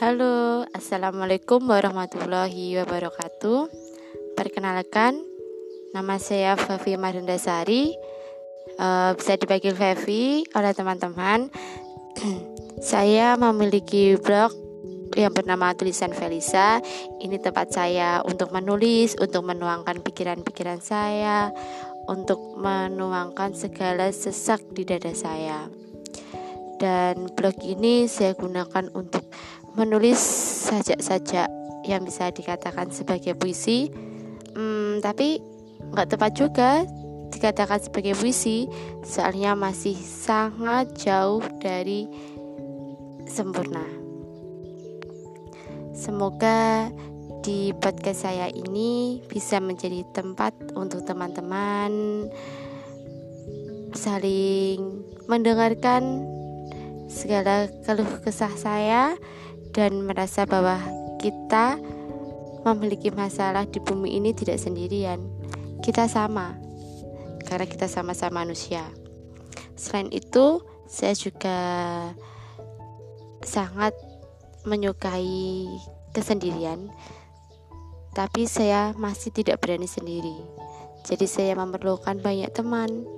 Halo, Assalamualaikum warahmatullahi wabarakatuh. Perkenalkan, nama saya Favi Marindasari uh, Bisa dipanggil Favi oleh teman-teman. Saya memiliki blog yang bernama Tulisan Felisa. Ini tempat saya untuk menulis, untuk menuangkan pikiran-pikiran saya Untuk menuangkan segala sesak di dada saya. Dan blog ini saya gunakan untuk menulis sajak-sajak yang bisa dikatakan sebagai puisi. Hmm, tapi nggak tepat juga dikatakan sebagai puisi. Soalnya masih sangat jauh dari sempurna. Semoga di podcast saya ini bisa menjadi tempat untuk teman-teman saling mendengarkan segala keluh kesah saya dan merasa bahwa kita memiliki masalah di bumi ini tidak sendirian. Kita sama, karena kita sama-sama manusia. Selain itu, saya juga sangat menyukai kesendirian, tapi saya masih tidak berani sendiri. Jadi saya memerlukan banyak teman.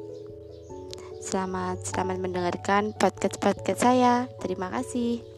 Selamat selamat mendengarkan podcast podcast saya. Terima kasih.